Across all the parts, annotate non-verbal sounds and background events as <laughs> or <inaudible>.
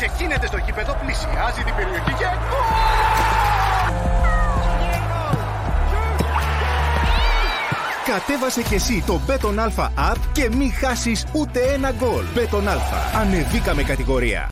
Ξεκίνεται στο κήπεδο, πλησιάζει την περιοχή και... Κατέβασε και εσύ το Beton Alpha App και μην χάσεις ούτε ένα γκολ. Beton Alpha. Ανεβήκαμε κατηγορία.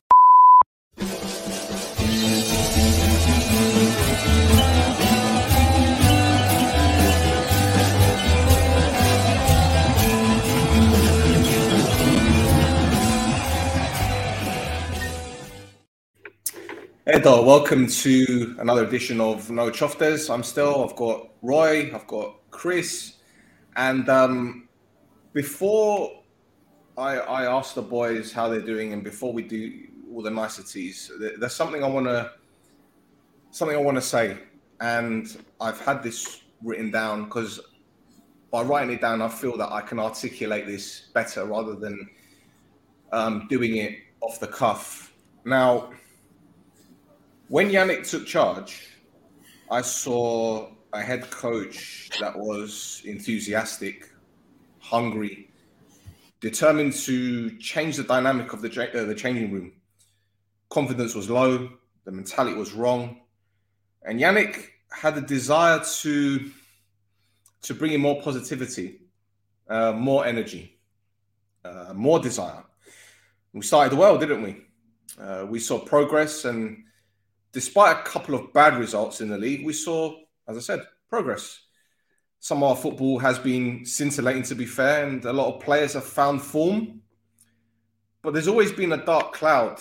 Edo, welcome to another edition of No Choftes. I'm still, I've got Roy, I've got Chris, and um, before I, I ask the boys how they're doing, and before we do all the niceties, there's something I want to something I want to say, and I've had this written down because by writing it down, I feel that I can articulate this better rather than um, doing it off the cuff. Now when Yannick took charge, I saw a head coach that was enthusiastic, hungry, determined to change the dynamic of the uh, the changing room. Confidence was low, the mentality was wrong, and Yannick had a desire to to bring in more positivity, uh, more energy, uh, more desire. We started well, didn't we? Uh, we saw progress and despite a couple of bad results in the league, we saw, as I said, progress. Some of our football has been scintillating, to be fair, and a lot of players have found form. But there's always been a dark cloud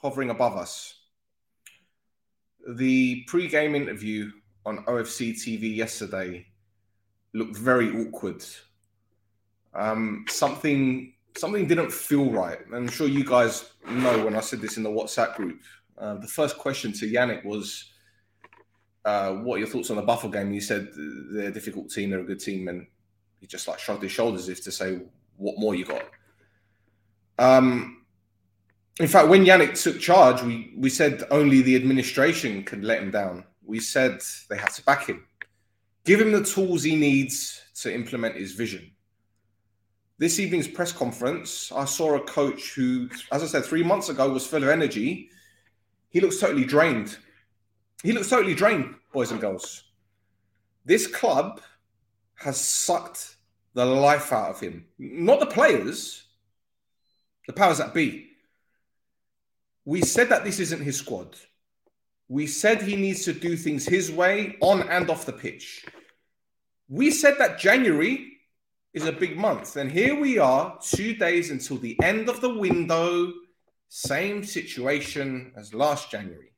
hovering above us. The pre game interview on OFC TV yesterday looked very awkward. Um, something something didn't feel right. I'm sure you guys know when I said this in the WhatsApp group. Uh, the first question to Yannick was, uh, "What are your thoughts on the Buffalo game?" He said they're a difficult team, they're a good team, and he just like shrugged his shoulders as if to say, "What more you got?" Um, in fact, when Yannick took charge, we we said only the administration could let him down. We said they had to back him, give him the tools he needs to implement his vision. This evening's press conference, I saw a coach who, as I said, three months ago was full of energy he looks totally drained. He looks totally drained, boys and girls. This club has sucked the life out of him. Not the players, the powers that be. We said that this isn't his squad. We said he needs to do things his way on and off the pitch. We said that January is a big month. And here we are, two days until the end of the window. Same situation as last January.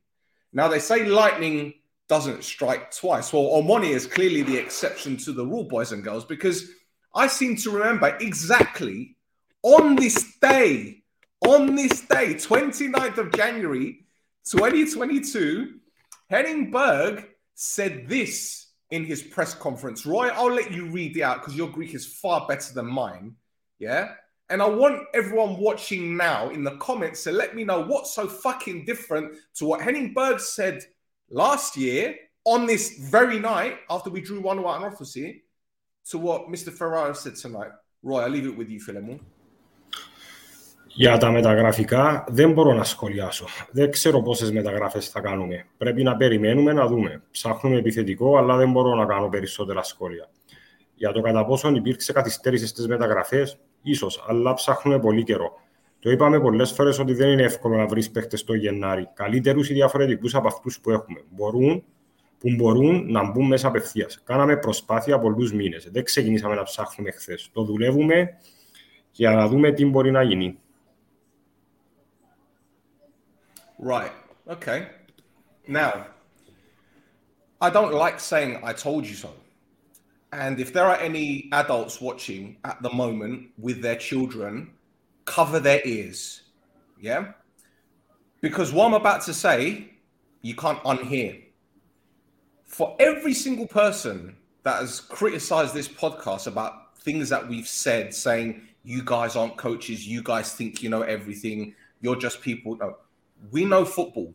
Now, they say lightning doesn't strike twice. Well, Omoni is clearly the exception to the rule, boys and girls, because I seem to remember exactly on this day, on this day, 29th of January 2022, Henning Berg said this in his press conference. Roy, I'll let you read it out because your Greek is far better than mine. Yeah. And I want everyone watching now in the comments to let me know what's so fucking different to what Henning Berg said last year on this very night after we drew 1 1 off us here to what Mr. Ferrera said tonight. Roy, I leave it with you, Philemon. Για τα μεταγραφικά δεν μπορώ να σχολιάσω. Δεν ξέρω πόσες μεταγράφες θα κάνουμε. Πρέπει να περιμένουμε να δούμε. Ψάχνουμε επιθετικό, αλλά δεν μπορώ να κάνω περισσότερα σχόλια. Για το κατά πόσον υπήρξε καθυστέρησης στις μεταγραφές, ίσως, αλλά ψάχνουμε πολύ καιρό. Το είπαμε πολλές φορές ότι δεν είναι εύκολο να βρεις παίχτε το Γενάρη. Καλύτερους ή διαφορετικούς από αυτούς που έχουμε. Μπορούν, που μπορούν να μπουν μέσα απευθείας. Κάναμε προσπάθεια πολλούς μήνες. Δεν ξεκινήσαμε να ψάχνουμε χθες. Το δουλεύουμε για να δούμε τι μπορεί να γίνει. Right. Okay. Now, I don't like saying I told you so. And if there are any adults watching at the moment with their children, cover their ears. Yeah? Because what I'm about to say, you can't unhear. For every single person that has criticized this podcast about things that we've said, saying, you guys aren't coaches, you guys think you know everything, you're just people. No, we know football.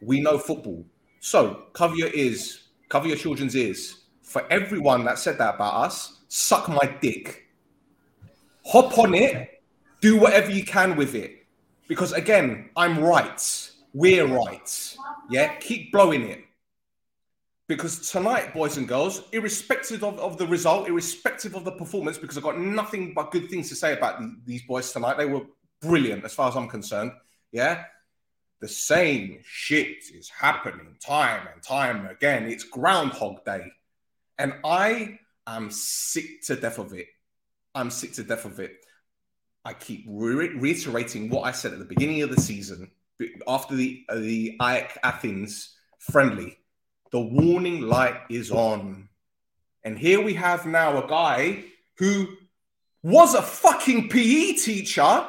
We know football. So cover your ears, cover your children's ears for everyone that said that about us, suck my dick. Hop on it, do whatever you can with it. Because again, I'm right. We're right. Yeah, keep blowing it. Because tonight, boys and girls, irrespective of, of the result, irrespective of the performance, because I've got nothing but good things to say about these boys tonight. They were brilliant as far as I'm concerned. Yeah. The same shit is happening time and time again. It's Groundhog Day. And I am sick to death of it. I'm sick to death of it. I keep re- reiterating what I said at the beginning of the season after the uh, the AEK Athens friendly. The warning light is on, and here we have now a guy who was a fucking PE teacher.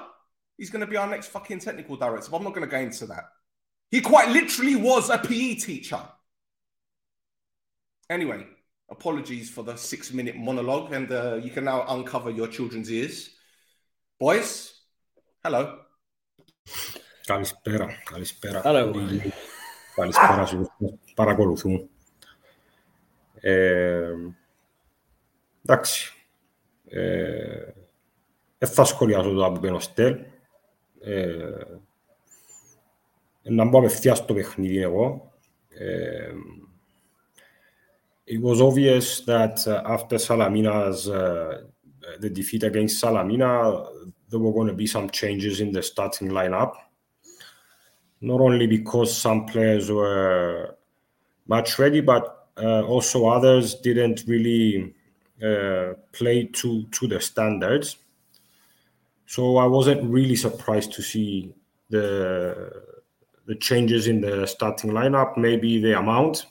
He's going to be our next fucking technical director. But I'm not going to go into that. He quite literally was a PE teacher. Anyway, apologies for the six minute monologue, and uh, you can now uncover your children's ears. Boys, hello. Καλησπέρα, καλησπέρα. Hello. Καλησπέρα σε όσους παρακολουθούν. Ε, εντάξει. Ε, δεν θα σχολιάσω το που είπε ο Στέλ. Ε, να μπω απευθείας στο παιχνίδι εγώ. Ε, it was obvious that uh, after Salamina's uh, the defeat against Salamina, there were going to be some changes in the starting lineup. Not only because some players were much ready, but uh, also others didn't really uh, play to to the standards. So I wasn't really surprised to see the the changes in the starting lineup. Maybe the amount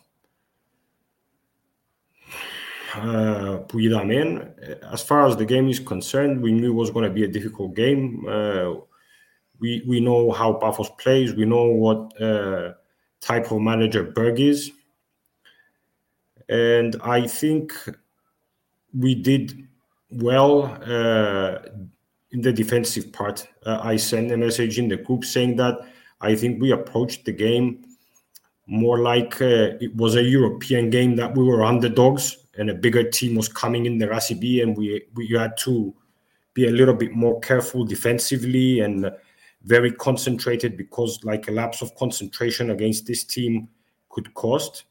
uh, Puigdamen. Uh, as far as the game is concerned, we knew it was going to be a difficult game. Uh, we we know how Paphos plays. We know what uh, type of manager Berg is, and I think we did well uh, in the defensive part. Uh, I sent a message in the group saying that I think we approached the game more like uh, it was a European game that we were underdogs and a bigger team was coming in the RCB, and we we had to be a little bit more careful defensively and very concentrated because like a lapse of concentration against this team could cost.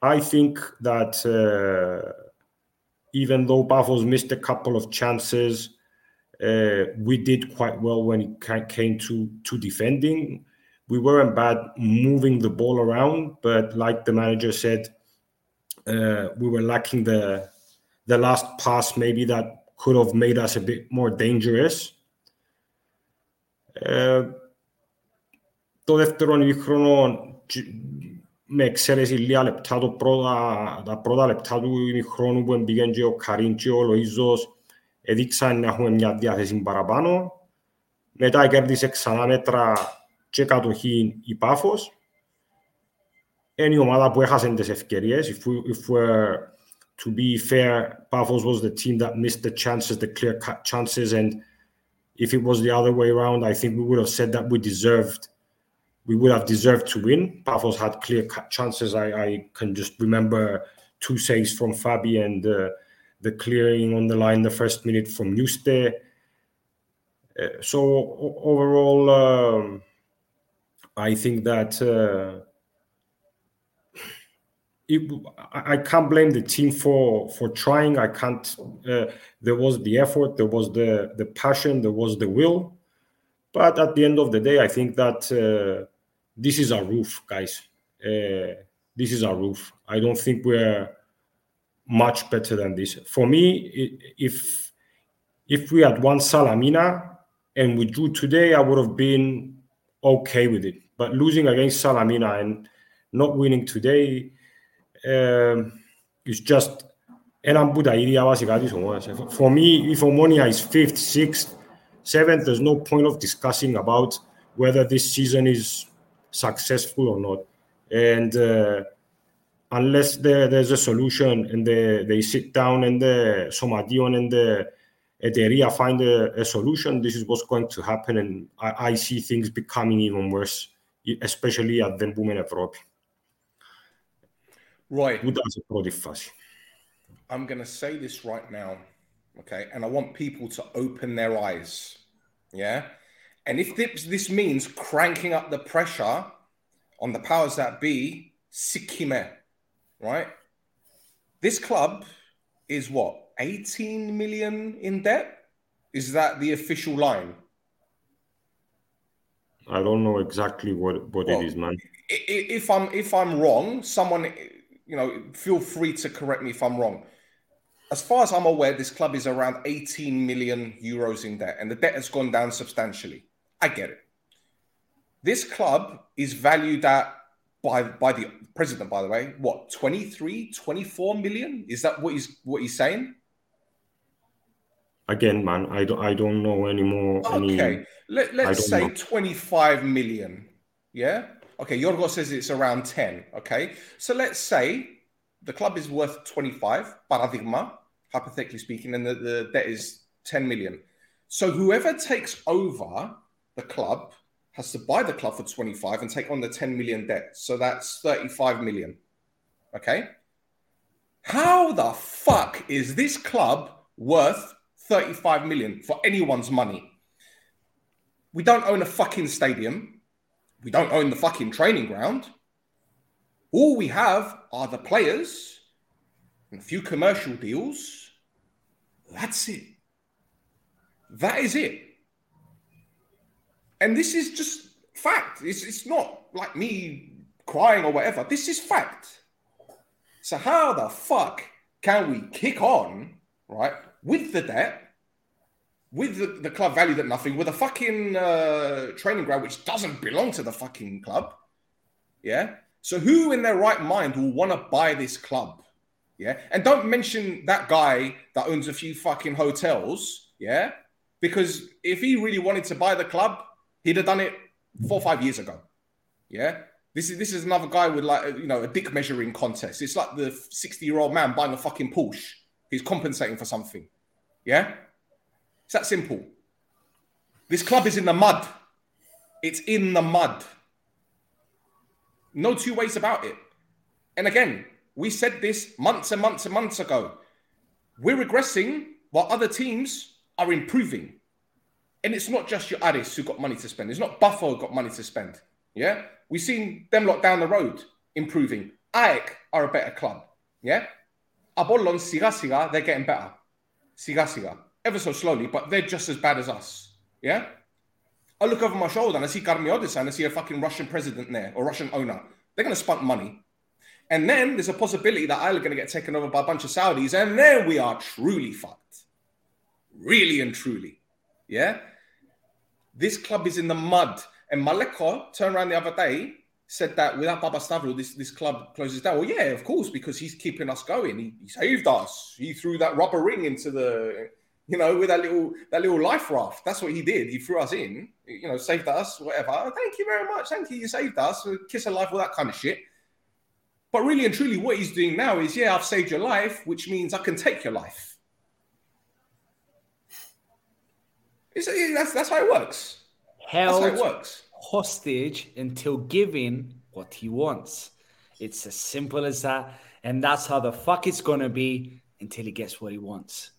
I think that uh, even though Paphos missed a couple of chances, uh, we did quite well when it came to to defending. We weren't bad moving the ball around, but like the manager said, uh, we were lacking the the last pass maybe that could have made us a bit more dangerous. Ε, το δεύτερο ημίχρονο με εξαίρεση λίγα λεπτά το πρώτα, τα πρώτα λεπτά του ημίχρονου που μπήκαν και ο Καρίν και ο Λοΐζος έδειξαν να έχουμε μια διάθεση παραπάνω. Μετά κέρδισε ξανά μέτρα και κατοχή η Πάφος είναι η ομάδα που έχασε τις ευκαιρίες. If, we, if we're to be fair, Paphos was the team that missed the chances, the clear cut chances. And if it was the other way around, I think we would have said that we deserved, we would have deserved to win. Paphos had clear cut chances. I, I can just remember two saves from Fabi and uh, the clearing on the line the first minute from Yuste. Uh, so overall, um, I think that. Uh, it, I can't blame the team for for trying. I can't. Uh, there was the effort, there was the the passion, there was the will, but at the end of the day, I think that uh, this is our roof, guys. Uh, this is our roof. I don't think we're much better than this. For me, if if we had won Salamina and we drew today, I would have been okay with it. But losing against Salamina and not winning today it's just έναν που τα ίδια βασικά της ομάδας. For me, if Omonia is fifth, sixth, seventh, there's no point of discussing about whether this season is successful or not. And uh, unless there, there's a solution and they, they sit down and the Somation and the Eteria find a, a, solution, this is what's going to happen. And I, I see things becoming even worse, especially at the Right. Udaje well, prodi faci. I'm going to say this right now, okay? And I want people to open their eyes, yeah? And if this, this means cranking up the pressure on the powers that be, Sikime, right? This club is what, 18 million in debt? Is that the official line? I don't know exactly what, what well, it is, man. If I'm if I'm wrong, someone you know, feel free to correct me if I'm wrong. As far as I'm aware, this club is around 18 million euros in debt, and the debt has gone down substantially. I get it. This club is valued at by by the president, by the way, what 23, 24 million? Is that what he's what he's saying? Again, man, I don't, I don't know anymore. Any, Okay, Let, let's say know. 25 million. Yeah. Okay, Yorgo says it's around 10. Okay. So let's say the club is worth 25, paradigma, hypothetically speaking, and the, the debt is 10 million. So whoever takes over the club has to buy the club for 25 and take on the 10 million debt. So that's 35 million. Okay. How the fuck is this club worth 35 million for anyone's money? We don't own a fucking stadium. We don't own the fucking training ground. All we have are the players and a few commercial deals. That's it. That is it. And this is just fact. It's, it's not like me crying or whatever. This is fact. So how the fuck can we kick on, right, with the debt, with the, the club valued at nothing, with a fucking uh, training ground which doesn't belong to the fucking club? Yeah. So who in their right mind will want to buy this club? Yeah. And don't mention that guy that owns a few fucking hotels. Yeah. Because if he really wanted to buy the club, he'd have done it four or five years ago. Yeah. This is this is another guy with like you know a dick measuring contest. It's like the 60 year old man buying a fucking Porsche. He's compensating for something. Yeah. It's that simple. This club is in the mud. It's in the mud. No two ways about it. And again, we said this months and months and months ago. We're regressing while other teams are improving. And it's not just your Aris who got money to spend. It's not Buffalo who got money to spend. Yeah? We've seen them lot down the road improving. AEK are a better club. Yeah? Apollon, siga siga, they're getting better. Siga siga. Ever so slowly, but they're just as bad as us. Yeah? I look over my shoulder and I see Karmiodis and I see a fucking Russian president there or Russian owner. They're going to spunk money. And then there's a possibility that are going to get taken over by a bunch of Saudis. And then we are truly fucked. Really and truly. Yeah? This club is in the mud. And Maleko turned around the other day, said that without Baba Stavro, this, this club closes down. Well, yeah, of course, because he's keeping us going. He, he saved us. He threw that rubber ring into the, you know, with that little that little life raft. That's what he did. He threw us in, you know, saved us, whatever. Thank you very much. Thank you. You saved us. Kiss of life, all that kind of shit. But really and truly, what he's doing now is, yeah, I've saved your life, which means I can take your life. It's, that's, that's how it works. That's how it works. hostage until giving what he wants. It's as simple as that. And that's how the fuck it's gonna be until he gets what he wants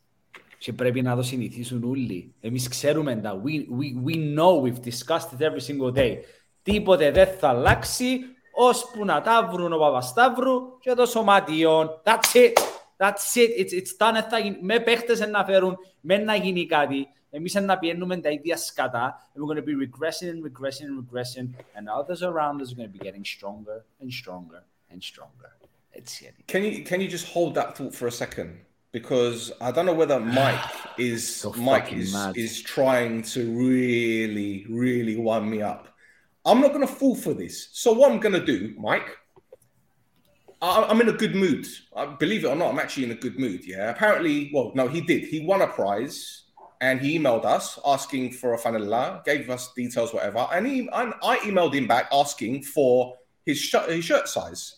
Και πρέπει να το συνηθίσουν όλοι. Εμείς ξέρουμε τα. We, we, we know, we've discussed it every single day. Τίποτε δεν θα αλλάξει ώσπου να τα βρουν ο Παπασταύρου και το σωματιόν. That's it. That's it. It's, it's done. Θα γίνει- Με παίχτες να φέρουν, με να γίνει κάτι. Εμείς να πιένουμε τα ίδια σκατά. And we're going to be regressing and regressing and regressing. And others around us are going to be getting stronger and stronger and stronger. Έτσι είναι. Can you can you just hold that thought for a second? Because I don't know whether <sighs> Mike is So Mike is mad. is trying to really really wind me up. I'm not gonna fall for this. So what I'm gonna do, Mike? I- I'm in a good mood. Uh, believe it or not, I'm actually in a good mood. Yeah. Apparently, well, no, he did. He won a prize, and he emailed us asking for a fanella, gave us details, whatever, and he and I emailed him back asking for his shirt, his shirt size.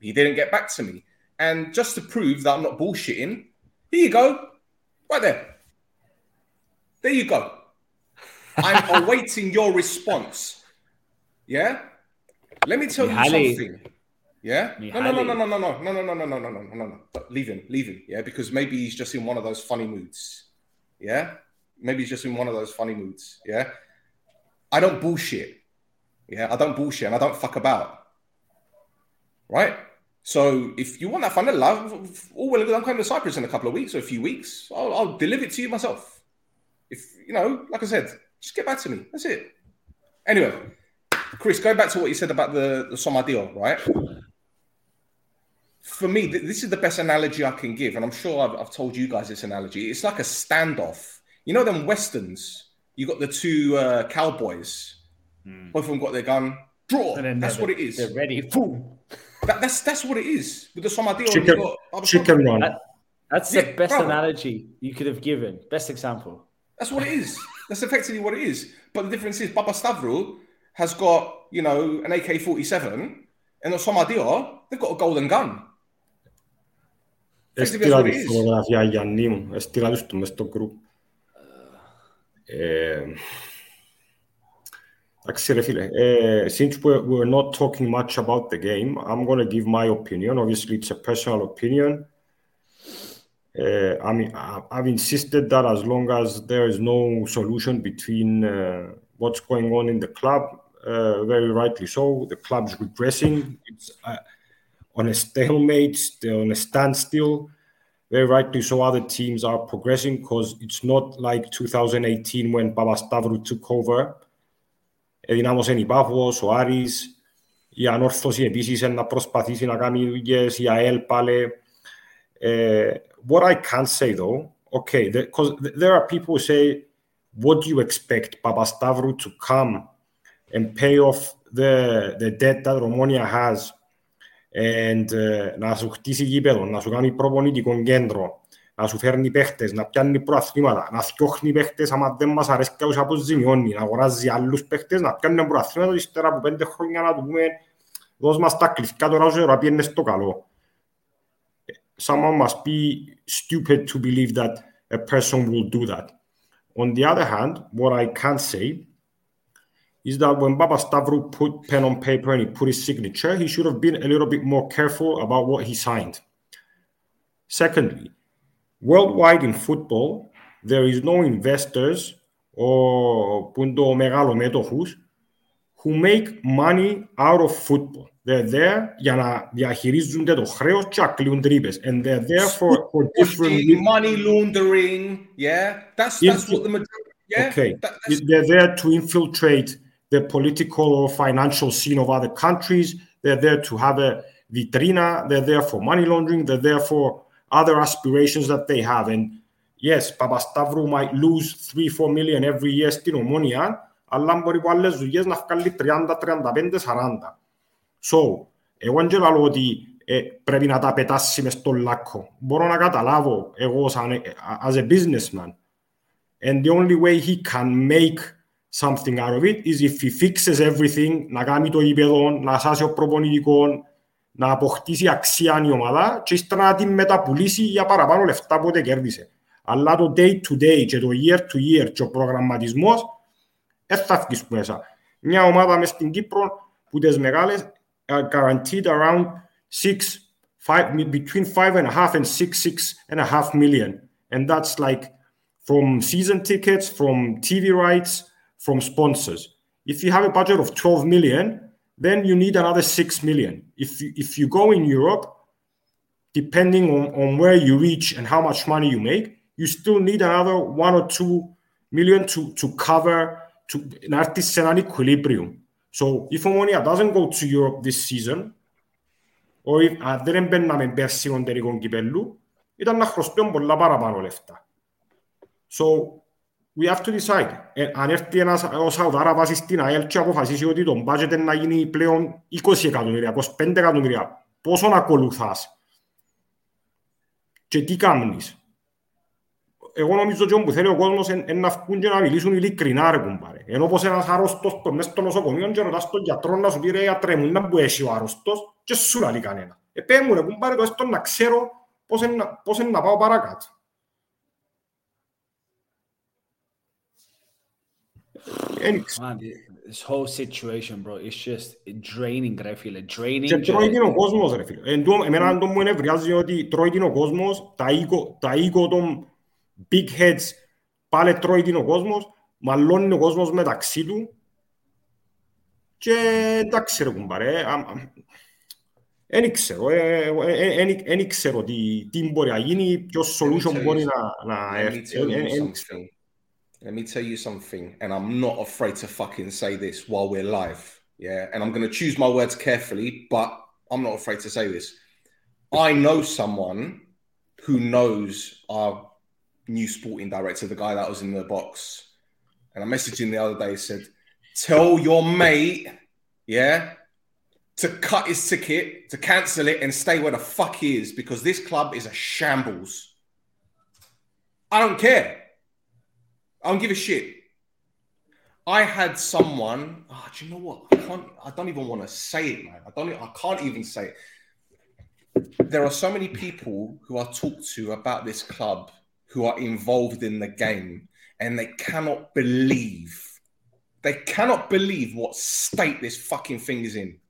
He didn't get back to me, and just to prove that I'm not bullshitting, here you go, right there. There you go. I'm awaiting your response. Yeah. Let me tell Mihaly. you something. Yeah. No, no, no, no, no, no, no, no, no, no, no, no, no, no, no, no. Leave him. Leave him. Yeah, because maybe he's just in one of those funny moods. Yeah. Maybe he's just in one of those funny moods. Yeah. I don't bullshit. Yeah, I don't bullshit and I don't fuck about. Right? So if you want that fun and love, all well and good, I'm coming to Cyprus in a couple of weeks or a few weeks. I'll, I'll deliver it to you myself. If you know, like I said, just get back to me. That's it. Anyway, Chris, going back to what you said about the, the Somadio, right? For me, th- this is the best analogy I can give, and I'm sure I've, I've told you guys this analogy. It's like a standoff. You know them westerns. You got the two uh, cowboys. Both of them got their gun. Draw. And then That's what it is. They're ready. Boom. That, that's that's what it is with the Somadi. Chicken, got, chicken run. That, that's yeah, the best brother. analogy you could have given. Best example. That's what it is. that's effectively what it is. But the difference is Baba Stavro has got you know an AK forty seven, and the Osama they've got a golden gun. Es tilaisuus fotografia Jannim, es tilaisuus tuommoista group. grupo. Uh. Eh, Axel, uh, since we're not talking much about the game, I'm going to give my opinion. Obviously, it's a personal opinion. Uh, I mean, I've insisted that as long as there is no solution between uh, what's going on in the club, uh, very rightly so, the club's regressing. It's uh, on a stalemate, on a standstill. Very rightly so, other teams are progressing because it's not like 2018 when Baba took over Εδυνάμωσε η Πάφος, ο Άρης, η Ανόρθωση επίσης να προσπαθήσει να κάνει δουλειές, η ΑΕΛ πάλι. Uh, what I can say though, okay, because there are people who say, what do you expect Papastavru to come and pay off the, the debt that Romonia has and uh, να σου χτίσει γήπεδο, να σου κάνει προπονητικό κέντρο, να σου φέρνει παίχτες, να πιάνει προαθλήματα, να θιώχνει παίχτες άμα δεν μας αρέσει και τους αποζημιώνει, να αγοράζει άλλους παίχτες, να πιάνει προαθλήματα ύστερα από πέντε χρόνια να του πούμε δώσ' μας τα κλειφκά τώρα όσο ώρα πιένε στο καλό. Someone must be stupid to believe that a person will do that. On the other hand, what I can say is that when Baba Stavro put pen on paper and he put his signature, he should have been a little bit more careful about what he signed. Secondly, worldwide in football, there is no investors or pundo megalo metοχούς who make money out of football. They're there για να διαχειρίζονται το χρέος και να κλείουν τρύπες. And they're there for, <laughs> for different Pushing, money laundering, yeah, that's that's Infi- what the majority. Yeah, Okay. that- that's- They're there to infiltrate the political or financial scene of other countries. They're there to have a vitrina. They're there for money laundering. They're there for other aspirations that they have. And yes, Papastavru might lose three, four million every year στην Ομόνια, αλλά μπορεί από άλλες δουλειές να βγάλει 30, 35, 40. So, εγώ δεν λέω ότι ε, πρέπει να τα πετάσει μες στον λάκκο. Μπορώ να καταλάβω εγώ σαν, ε, as a businessman And the only way he can make something out of it is if he fixes everything, να κάνει το γήπεδο, να σάσει ο προπονητικό, να αποκτήσει αξία η ομάδα και ύστερα να την μεταπουλήσει για παραπάνω λεφτά από ό,τι κέρδισε. Αλλά το day to day και το year to year και ο προγραμματισμός δεν θα βγεις μέσα. Μια ομάδα μες στην Κύπρο που τις μεγάλες are guaranteed around six, five, between five and a half and six, six and a half million. And that's like from season tickets, from TV rights, from sponsors. If you have a budget of 12 million, then you need another 6 million. If you, if you go in Europe, depending on, on where you reach and how much money you make, you still need another 1 or 2 million to, to cover to να έρθεις σε έναν equilibrium. So if Omonia doesn't go to Europe this season, or if uh, δεν έμπαιναμε πέρσι τον τελικό κυπέλλου, ήταν να χρωστούν πολλά παραπάνω λεφτά. So we have to decide. Ε, αν έρθει ένας ο Σαουδάραβας στην ΑΕΛ και αποφασίσει ότι το budget να γίνει πλέον 20 εκατομμύρια, 25 εκατομμύρια, πόσο να ακολουθάς και τι κάνεις. Εγώ νομίζω ότι που θέλει ο κόσμος είναι να βγουν και να μιλήσουν ειλικρινά ρε κουμπάρε. Ενώ πως ένας αρρώστος που μες στο νοσοκομείο και ρωτάς τον γιατρό να σου πει ρε γιατρέ μου να που έχει ο αρρώστος και σου λαλεί κανένα. Ε, πέ μου ρε κουμπάρε το έστω να ξέρω πώς είναι, να- πώς είναι να πάω παρακάτω. Δεν ξέρω. Man, this whole situation, bro, it's just draining, ρε φίλε. Draining. Και και- τρώει την ο κόσμος ρε φίλε. Εν τω- Εμένα το μου ενευριάζει ότι τρώει την ο κόσμος, τα οίκο, τα οίκο των big heads πάλι τρώει την ο κόσμος, μαλώνει ο κόσμος μεταξύ του Και εντάξει ρε κουμπάρε, δεν ξέρω, δεν ξέρω τι, τι μπορεί να γίνει, ποιος solution μπορεί να, να έρθει. Let me tell you something, and I'm not afraid to fucking say this while we're live. Yeah, and I'm going to choose my words carefully, but I'm not afraid to say this. I know someone who knows our new sporting director, the guy that was in the box. And I messaged him the other day, said, Tell your mate, yeah, to cut his ticket, to cancel it, and stay where the fuck he is because this club is a shambles. I don't care. I don't give a shit. I had someone. Oh, do you know what? I can't. I don't even want to say it, man. I don't. I can't even say it. There are so many people who I talk to about this club who are involved in the game, and they cannot believe. They cannot believe what state this fucking thing is in.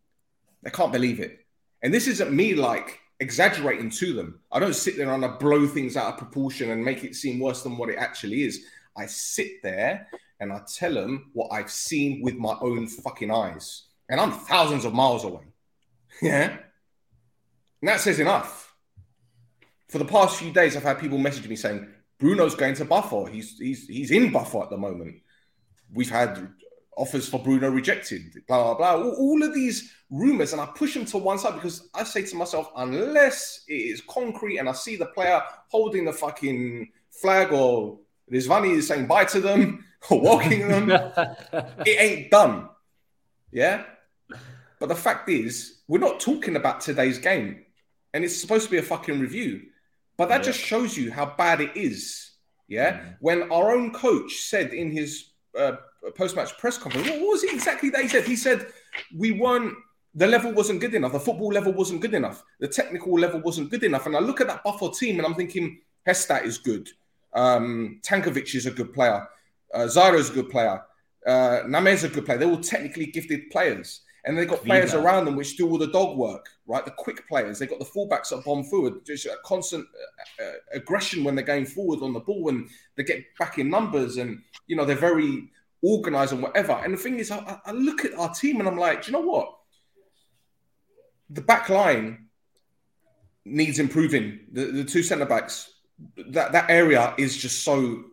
They can't believe it. And this isn't me like exaggerating to them. I don't sit there and I blow things out of proportion and make it seem worse than what it actually is. I sit there and I tell them what I've seen with my own fucking eyes. And I'm thousands of miles away. <laughs> Yeah. And that says enough. For the past few days, I've had people message me saying, Bruno's going to Buffer. He's he's he's in Buffer at the moment. We've had offers for Bruno rejected, blah, blah, blah. All, all of these rumors, and I push them to one side because I say to myself, unless it is concrete and I see the player holding the fucking flag or Rizvani is saying bye to them or <laughs> walking them. <laughs> it ain't done. Yeah. But the fact is, we're not talking about today's game. And it's supposed to be a fucking review. But that yeah. just shows you how bad it is. Yeah. Mm-hmm. When our own coach said in his uh, post match press conference, what was it exactly that he said? He said, we weren't, the level wasn't good enough. The football level wasn't good enough. The technical level wasn't good enough. And I look at that Buffalo team and I'm thinking, Hestat is good. Um, Tankovic is a good player. Uh, is a good player. Uh, Namez is a good player. They're all technically gifted players. And they've got players around them which do all the dog work, right? The quick players. They've got the fullbacks that bomb forward, just a constant uh, uh, aggression when they're going forward on the ball and they get back in numbers. And, you know, they're very organized and whatever. And the thing is, I, I look at our team and I'm like, do you know what? The back line needs improving. The, the two centre backs that that area is just so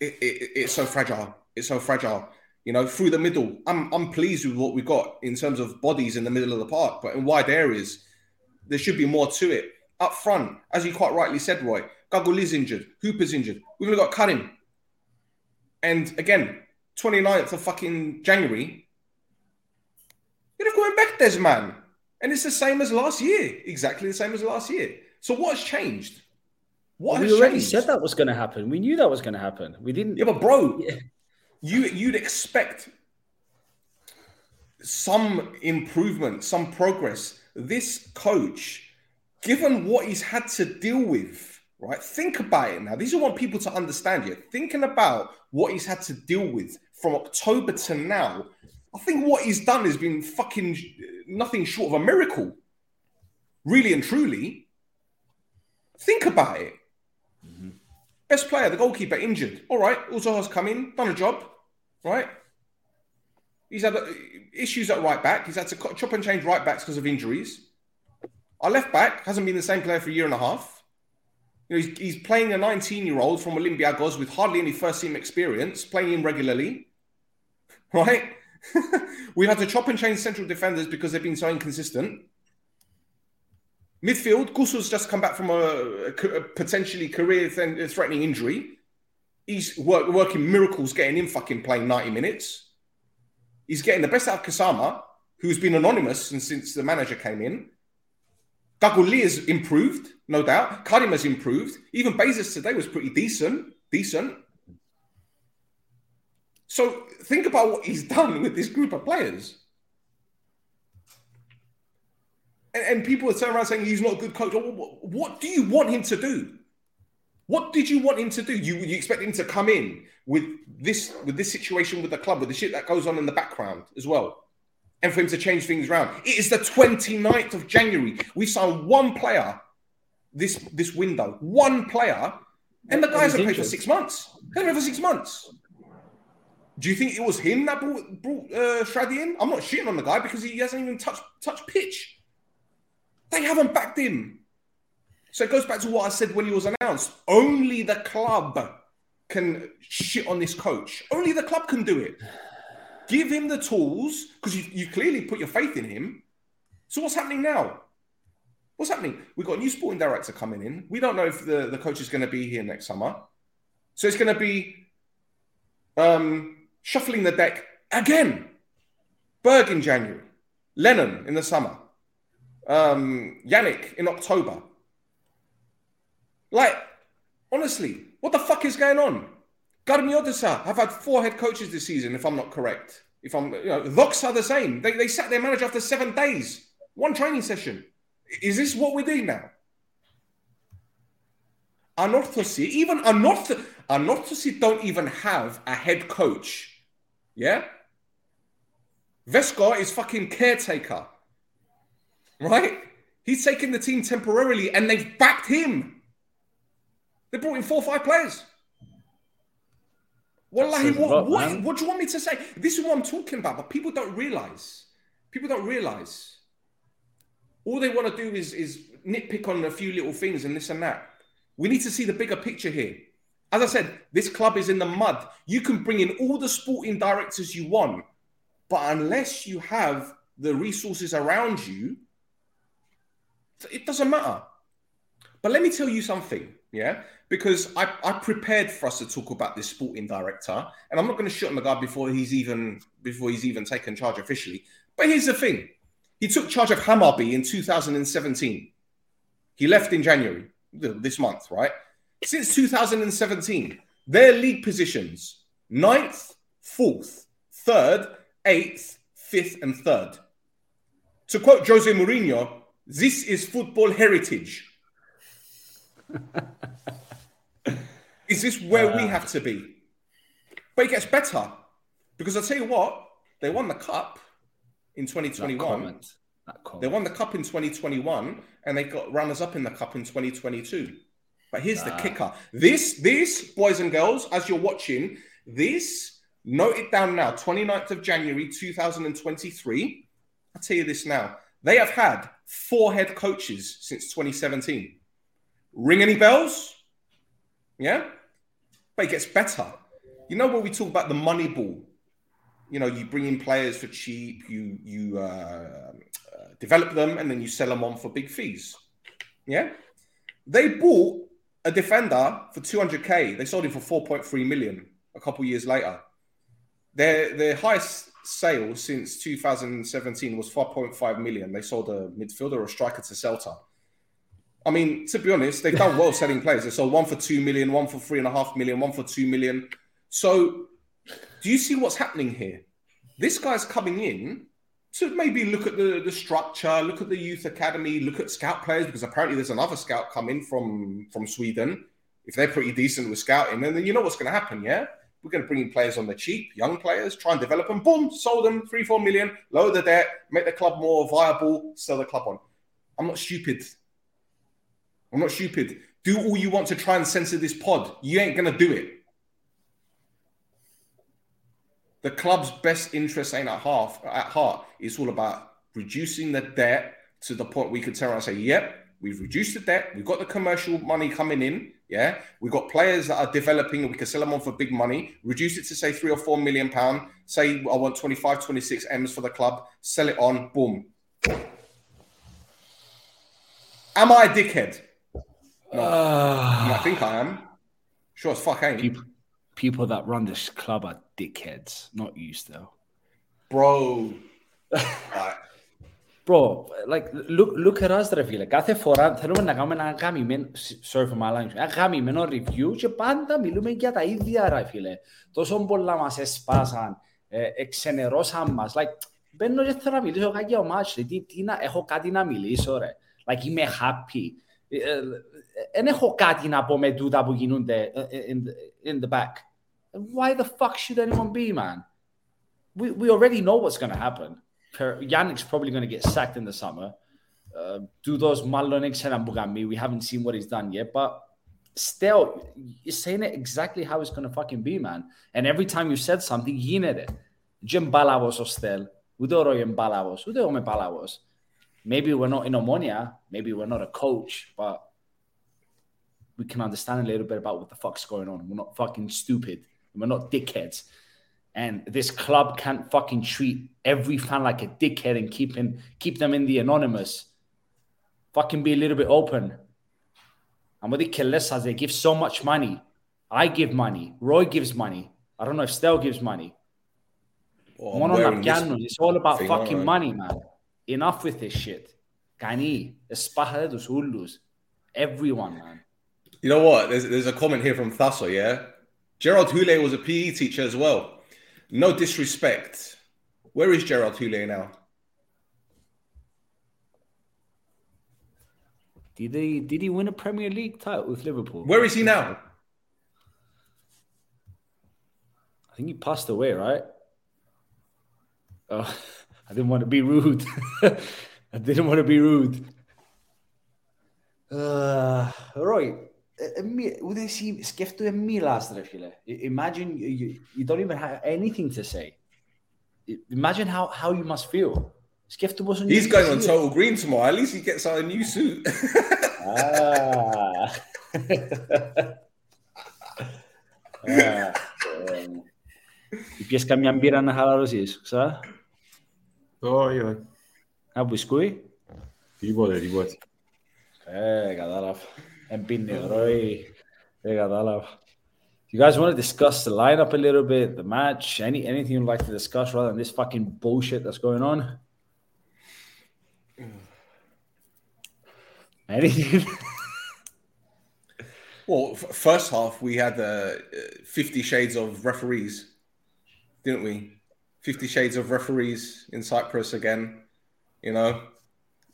it, it, it's so fragile. It's so fragile. You know, through the middle, I'm I'm pleased with what we got in terms of bodies in the middle of the park, but in wide areas, there should be more to it. Up front, as you quite rightly said, Roy, is injured, Hooper's injured. We've only got Karim. And again, 29th of fucking January, you're going back this man. And it's the same as last year, exactly the same as last year. So what's changed? What we already said that was going to happen. We knew that was going to happen. We didn't. Yeah, but bro, <laughs> yeah. you you'd expect some improvement, some progress. This coach, given what he's had to deal with, right? Think about it now. These are what people to understand here. Thinking about what he's had to deal with from October to now, I think what he's done has been fucking nothing short of a miracle. Really and truly. Think about it. Best player, the goalkeeper, injured. All right, has come in, done a job, right? He's had uh, issues at right back. He's had to chop and change right backs because of injuries. Our left back hasn't been the same player for a year and a half. You know, he's, he's playing a 19 year old from Olympiacos with hardly any first team experience, playing him regularly, <laughs> right? <laughs> We've had to chop and change central defenders because they've been so inconsistent. Midfield, Gusu's just come back from a, a potentially career-threatening injury. He's work, working miracles getting him fucking playing 90 minutes. He's getting the best out of Kasama, who's been anonymous since, since the manager came in. Gaguli has improved, no doubt. Karim has improved. Even Bezos today was pretty decent. Decent. So think about what he's <laughs> done with this group of players. And, and people are turning around saying he's not a good coach. What, what do you want him to do? What did you want him to do? You you expect him to come in with this with this situation with the club, with the shit that goes on in the background as well, and for him to change things around. It is the 29th of January. We signed one player this this window, one player, and the guy hasn't played for six months. Played for six months. Do you think it was him that brought brought uh, Shraddy in? I'm not shitting on the guy because he hasn't even touched touched pitch. They haven't backed him. So it goes back to what I said when he was announced. Only the club can shit on this coach. Only the club can do it. Give him the tools because you, you clearly put your faith in him. So what's happening now? What's happening? We've got a new sporting director coming in. We don't know if the, the coach is going to be here next summer. So it's going to be um, shuffling the deck again. Berg in January, Lennon in the summer, um, Yannick in October. Like, honestly, what the fuck is going on? Karmiotissa have had four head coaches this season, if I'm not correct. If I'm, you know, Vox are the same. They, they sat their manager after seven days, one training session. Is this what we're doing now? Anorthosis, even Anorthosis, Anorthosis don't even have a head coach. Yeah? Vesco is fucking caretaker. Right? He's taken the team temporarily and they've backed him. They brought in four or five players. Wallahi, what, lot, what, what do you want me to say? This is what I'm talking about, but people don't realize. People don't realize. All they want to do is, is nitpick on a few little things and this and that. We need to see the bigger picture here. As I said, this club is in the mud. You can bring in all the sporting directors you want, but unless you have the resources around you, it doesn't matter. But let me tell you something, yeah? Because I, I prepared for us to talk about this sporting director, and I'm not going to shut on the guy before he's even before he's even taken charge officially. But here's the thing: he took charge of Hammarby in 2017. He left in January this month, right? Since 2017, their league positions ninth, fourth, third, eighth, fifth, and third. To quote Jose Mourinho, this is football heritage. <laughs> is this where uh, we have to be? But it gets better because I tell you what, they won the cup in 2021. They won the cup in 2021 and they got runners up in the cup in 2022. But here's the kicker. This, this, boys and girls, as you're watching, this, note it down now, 29th of January 2023. I'll tell you this now. They have had four head coaches since 2017. Ring any bells? Yeah? But it gets better. You know when we talk about the money ball, you know, you bring in players for cheap, you you uh, uh, develop them, and then you sell them on for big fees. Yeah? They bought a defender for 200k. They sold him for 4.3 million a couple years later. Their their highest sale since 2017 was 4.5 million. They sold a midfielder or striker to Celta. I mean, to be honest, they've done well selling players. They sold one for two million, one for three and a half million, one for two million. So, do you see what's happening here? This guy's coming in to maybe look at the, the structure, look at the youth academy, look at scout players, because apparently there's another scout coming from, from Sweden. If they're pretty decent with scouting, then you know what's going to happen, yeah? We're going to bring in players on the cheap, young players, try and develop them. Boom, sold them, three, four million, lower the debt, make the club more viable, sell the club on. I'm not stupid. I'm not stupid. Do all you want to try and censor this pod. You ain't going to do it. The club's best interest ain't at half at heart. It's all about reducing the debt to the point we could turn around and say, "Yep, we've reduced the debt. We've got the commercial money coming in. Yeah, we've got players that are developing, and we can sell them on for big money. Reduce it to say three or four million pound. Say I want 25, 26 m's for the club. Sell it on. Boom. Am I a dickhead? No. Uh, I think I am. Sure as fuck ain't. People, people that run this club are dickheads, not you still. Bro. <laughs> Bro, like, look, look at us, ρε φίλε. Κάθε φορά θέλουμε να κάνουμε ένα γαμημένο, sorry for my language, ένα γαμημένο review και πάντα μιλούμε για τα ίδια, ρε φίλε. Τόσο πολλά μας εσπάσαν, ε, εξενερώσαν μας. Like, μπαίνω και θέλω να μιλήσω κάτι για ο μάτς, τι, τι να, έχω κάτι να μιλήσω, ρε. Like, είμαι happy. Δεν έχω κάτι να πω με τούτα που γίνονται in, in the back. Why the fuck should anyone be, man? We, we already know what's going to happen. Yannick's probably going to get sacked in the summer. Uh, do those Malon We haven't seen what he's done yet, but still, you're saying it exactly how it's going to fucking be, man. And every time you said something, γίνεται. Jim Balawos or still. Udoro Jim Balawos. Udoro me Balawos. Maybe we're not in Omonia. Maybe we're not a coach, but we can understand a little bit about what the fuck's going on. We're not fucking stupid. We're not dickheads. And this club can't fucking treat every fan like a dickhead and keep him keep them in the anonymous. Fucking be a little bit open. I'm with the Kelesas, they give so much money. I give money. Roy gives money. I don't know if Stel gives money. It's all about fucking money, man. Enough with this shit. Gani, Espajados, Ullus, everyone, man. You know what? There's, there's a comment here from Thasso, yeah? Gerald Houllier was a PE teacher as well. No disrespect. Where is Gerald Houllier now? Did he, did he win a Premier League title with Liverpool? Where is he now? I think he passed away, right? Oh, <laughs> I didn't want to be rude. <laughs> I didn't want to be rude. Uh, right. Ε, μη- Ούτε εσύ σκέφτομαι μιλάς ρε φίλε. I- Imagine you, you, you don't even have anything to say. I- Imagine how, how you must feel. Σκέφτομαι πόσο He's νιώθεις going on εσύ. total green tomorrow. At least he gets out a new suit. Ah. <laughs> Ah, ε, Πιες καμιά μπύρα να χαλαρώσεις, ξα? Όχι, όχι. Ένα μπουσκούι? Τίποτε, τίποτε. Ε, κατάλαβα. and being the Roy. You guys want to discuss the lineup a little bit, the match, any anything you'd like to discuss rather than this fucking bullshit that's going on? <sighs> Anything? <laughs> well, f- first half we had uh, Fifty Shades of referees, didn't we? Fifty Shades of referees in Cyprus again. You know,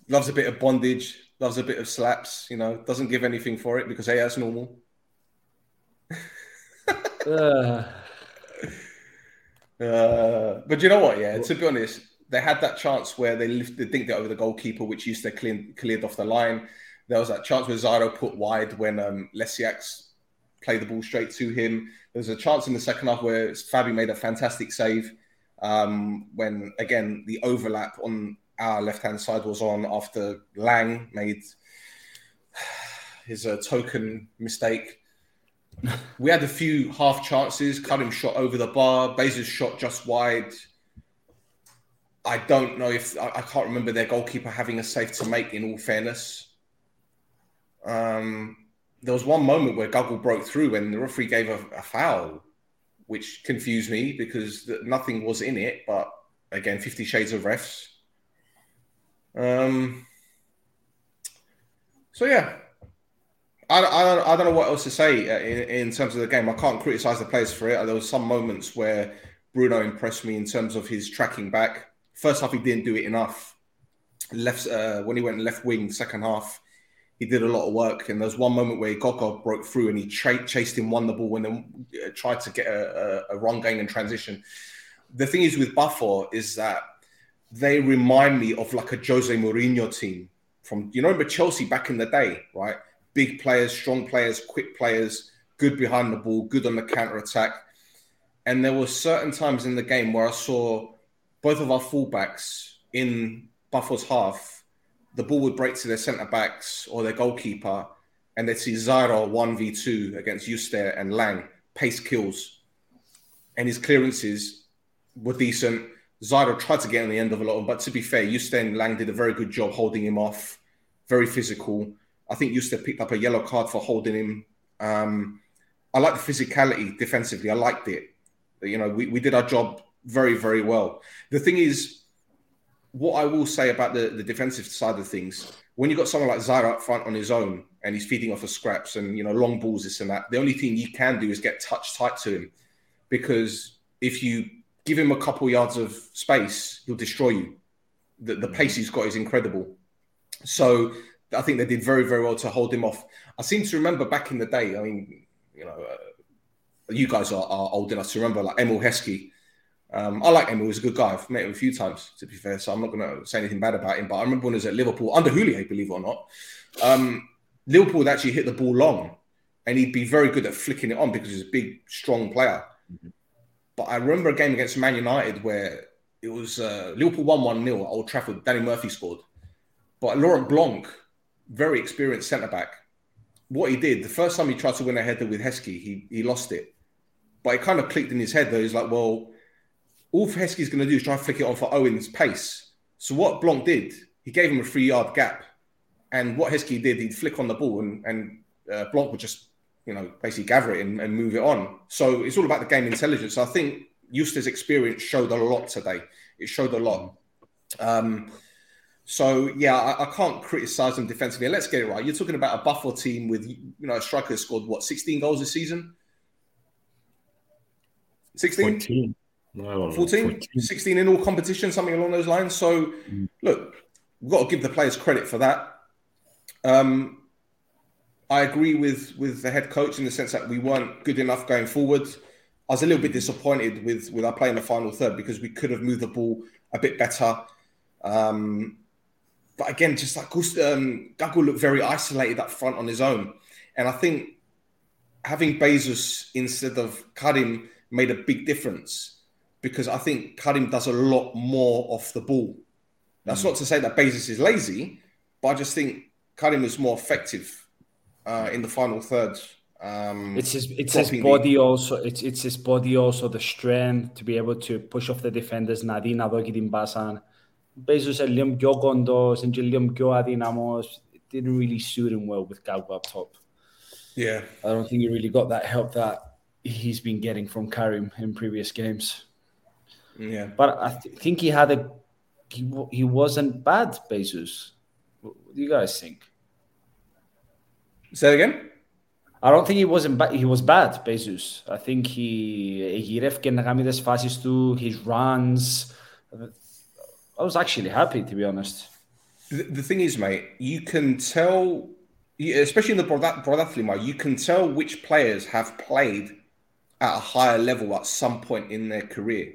loves a bit of bondage, loves a bit of slaps, you know, doesn't give anything for it because, hey, that's normal. Uh, <laughs> Uh, but you know what? Yeah, to be honest, they had that chance where they lifted, they dinked it over the goalkeeper, which used to clean, cleared off the line. There was that chance where Zaro put wide when um, Lesiak's played the ball straight to him. There was a chance in the second half where Fabi made a fantastic save um, when, again, the overlap on our left hand side was on after Lang made his uh, token mistake. <laughs> We had a few half chances. Karim shot over the bar. Bezos shot just wide. I don't know if I, I can't remember their goalkeeper having a save to make. In all fairness, um, there was one moment where Guggle broke through and the referee gave a, a foul, which confused me because th- nothing was in it. But again, Fifty Shades of refs. Um. So yeah, I, I, don't, I don't know what else to say uh, in, in terms of the game. I can't criticize the players for it. There was some moments where Bruno impressed me in terms of his tracking back. First half, he didn't do it enough. Left uh, when he went left wing. Second half, he did a lot of work. And there was one moment where Gogo broke through and he tra- chased him, won the ball, and then uh, tried to get a, a, a run going and transition. The thing is with Buffalo is that they remind me of like a Jose Mourinho team from you know remember Chelsea back in the day, right? Big players, strong players, quick players, good behind the ball, good on the counter attack. And there were certain times in the game where I saw both of our fullbacks in Buffalo's half, the ball would break to their centre backs or their goalkeeper, and they'd see Zara 1v2 against Yuster and Lang, pace kills. And his clearances were decent. Zyro tried to get on the end of a lot of them, but to be fair, Yusten Lang did a very good job holding him off, very physical. I think Yusten picked up a yellow card for holding him. Um, I like the physicality defensively. I liked it. You know, we, we did our job very, very well. The thing is, what I will say about the, the defensive side of things, when you've got someone like Zyro up front on his own and he's feeding off the scraps and, you know, long balls, this and that, the only thing you can do is get touch tight to him because if you give him a couple yards of space, he'll destroy you. The, the pace he's got is incredible. So I think they did very, very well to hold him off. I seem to remember back in the day, I mean, you know, uh, you guys are, are old enough to remember like Emile Heskey. Um, I like Emil, he's a good guy. I've met him a few times, to be fair, so I'm not going to say anything bad about him. But I remember when he was at Liverpool, under Houllier, believe it or not, um, Liverpool would actually hit the ball long and he'd be very good at flicking it on because he's a big, strong player. Mm-hmm. But I remember a game against Man United where it was uh, Liverpool 1 1 0 at Old Trafford. Danny Murphy scored. But Laurent Blanc, very experienced centre back, what he did, the first time he tried to win a header with Heskey, he, he lost it. But it kind of clicked in his head though. He's like, well, all Heskey's going to do is try to flick it on for Owen's pace. So what Blanc did, he gave him a three yard gap. And what Heskey did, he'd flick on the ball and, and uh, Blanc would just, you know, basically gather it and, and move it on. So it's all about the game intelligence. I think Eustace's experience showed a lot today. It showed a lot. Um, so yeah, I, I, can't criticize them defensively. Let's get it right. You're talking about a Buffalo team with you know a striker who scored what 16 goals this season. 16? 14. 14? 14? 16 in all competitions, something along those lines. So mm. look, we've got to give the players credit for that. Um, I agree with with the head coach in the sense that we weren't good enough going forward. I was a little bit disappointed with with our play in the final third because we could have moved the ball a bit better. Um, but again, just like um, Gago looked very isolated up front on his own, and I think having Bezos instead of Karim made a big difference because I think Karim does a lot more off the ball. That's mm. not to say that Bezos is lazy, but I just think Karim is more effective uh, in the final third. Um, it's his it's his body the... also it's it's his body also the strength to be able to push off the defenders να δει να δω και την πάσα Bezos λίγο πιο κοντός and λίγο πιο αδύναμος it didn't really suit him well with Gago up top yeah I don't think he really got that help that he's been getting from Karim in previous games yeah but I th- think he had a he, he wasn't bad Bezos what do you guys think say again I don't think he wasn't ba- he was bad, Bezos. I think he γύρευκε να κάνει τις φάσεις του, his runs. I was actually happy to be honest. The, the thing is, mate, you can tell, especially in the Brodathlima, you can tell which players have played at a higher level at some point in their career.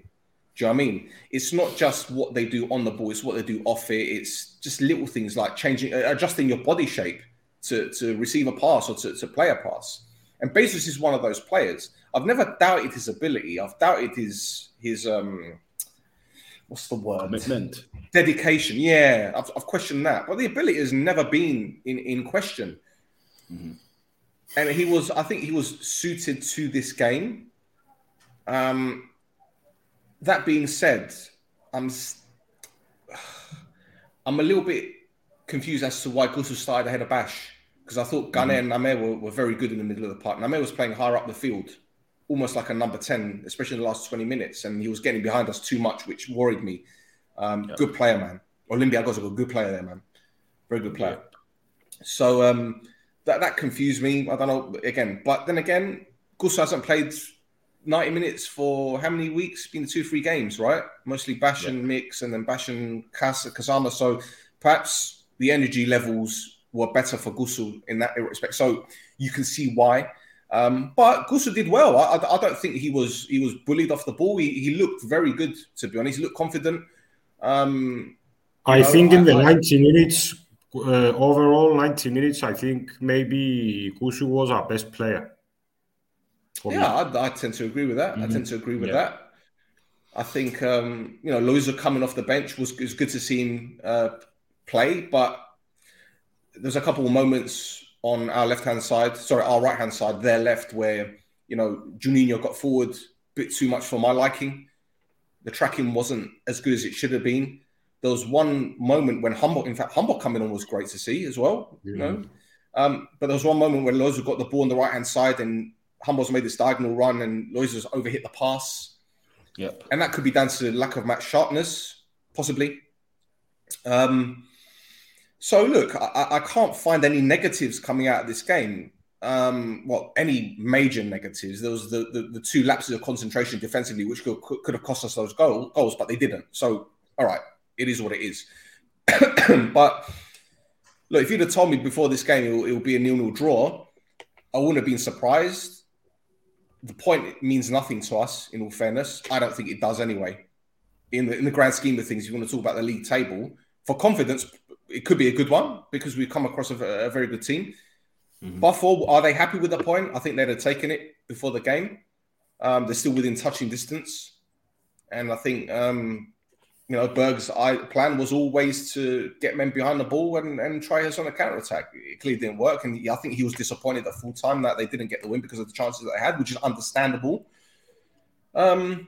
Do you know what I mean? It's not just what they do on the ball; it's what they do off it. It's just little things like changing, adjusting your body shape to, to receive a pass or to, to play a pass. And Bezos is one of those players. I've never doubted his ability. I've doubted his his um what's the word? Commitment. Dedication. Yeah, I've, I've questioned that. But the ability has never been in, in question. Mm-hmm. And he was, I think he was suited to this game. Um, that being said, I'm <sighs> I'm a little bit confused as to why Gusu started ahead of Bash because I thought Gane and Name were, were, very good in the middle of the park. Name was playing higher up the field, almost like a number 10, especially in the last 20 minutes, and he was getting behind us too much, which worried me. Um. Good player, man. Olympiacos a good player there, man. Very good player. So um, that, that confused me. I don't know, again. But then again, Gusu hasn't played 90 minutes for how many weeks? Been two, three games, right? Mostly Bash and Mix and then Bash and Kazama. So perhaps the energy levels were better for Gusu in that respect. So you can see why. Um, but Gusu did well. I, I, don't think he was he was bullied off the ball. He, he looked very good, to be honest. He looked confident. Um, I know, think in I, the 90 minutes, uh, overall 90 minutes, I think maybe Gusu was our best player. Yeah, I, I, tend to agree with that. Mm-hmm. I tend to agree with yeah. that. I think um, you know Louisa coming off the bench was, was good to see him uh, play, but there's a couple of moments on our left hand side, sorry, our right hand side, their left, where you know Juninho got forward a bit too much for my liking. The tracking wasn't as good as it should have been. There was one moment when Humboldt, in fact, Humboldt coming on was great to see as well. You know, um, but there was one moment when Loiza got the ball on the right hand side and Humboldt's made this diagonal run and Loiza's overhit the pass. Yep. And that could be down to lack of match sharpness, possibly. Um, so look, I, I, can't find any negatives coming out of this game. Um, well, any major negatives. There was the, the, the two lapses of concentration defensively, which could, could have cost us those goal, goals, but they didn't. So, all right, it is what it is. <clears throat> but look, if you'd have told me before this game it will, it be a nil-nil draw, I wouldn't have been surprised. The point means nothing to us, in all fairness. I don't think it does anyway. In the in the grand scheme of things, if you want to talk about the league table, for confidence it could be a good one because we've come across a, a very good team. Buffalo, are they happy with the point? I think they'd have taken it before the game. Um, they're still within touching distance. And I think, um, you know, Berg's plan was always to get men behind the ball and, and try us on a counter attack. It clearly didn't work. And I think he was disappointed at full time that they didn't get the win because of the chances that they had, which is understandable. Um,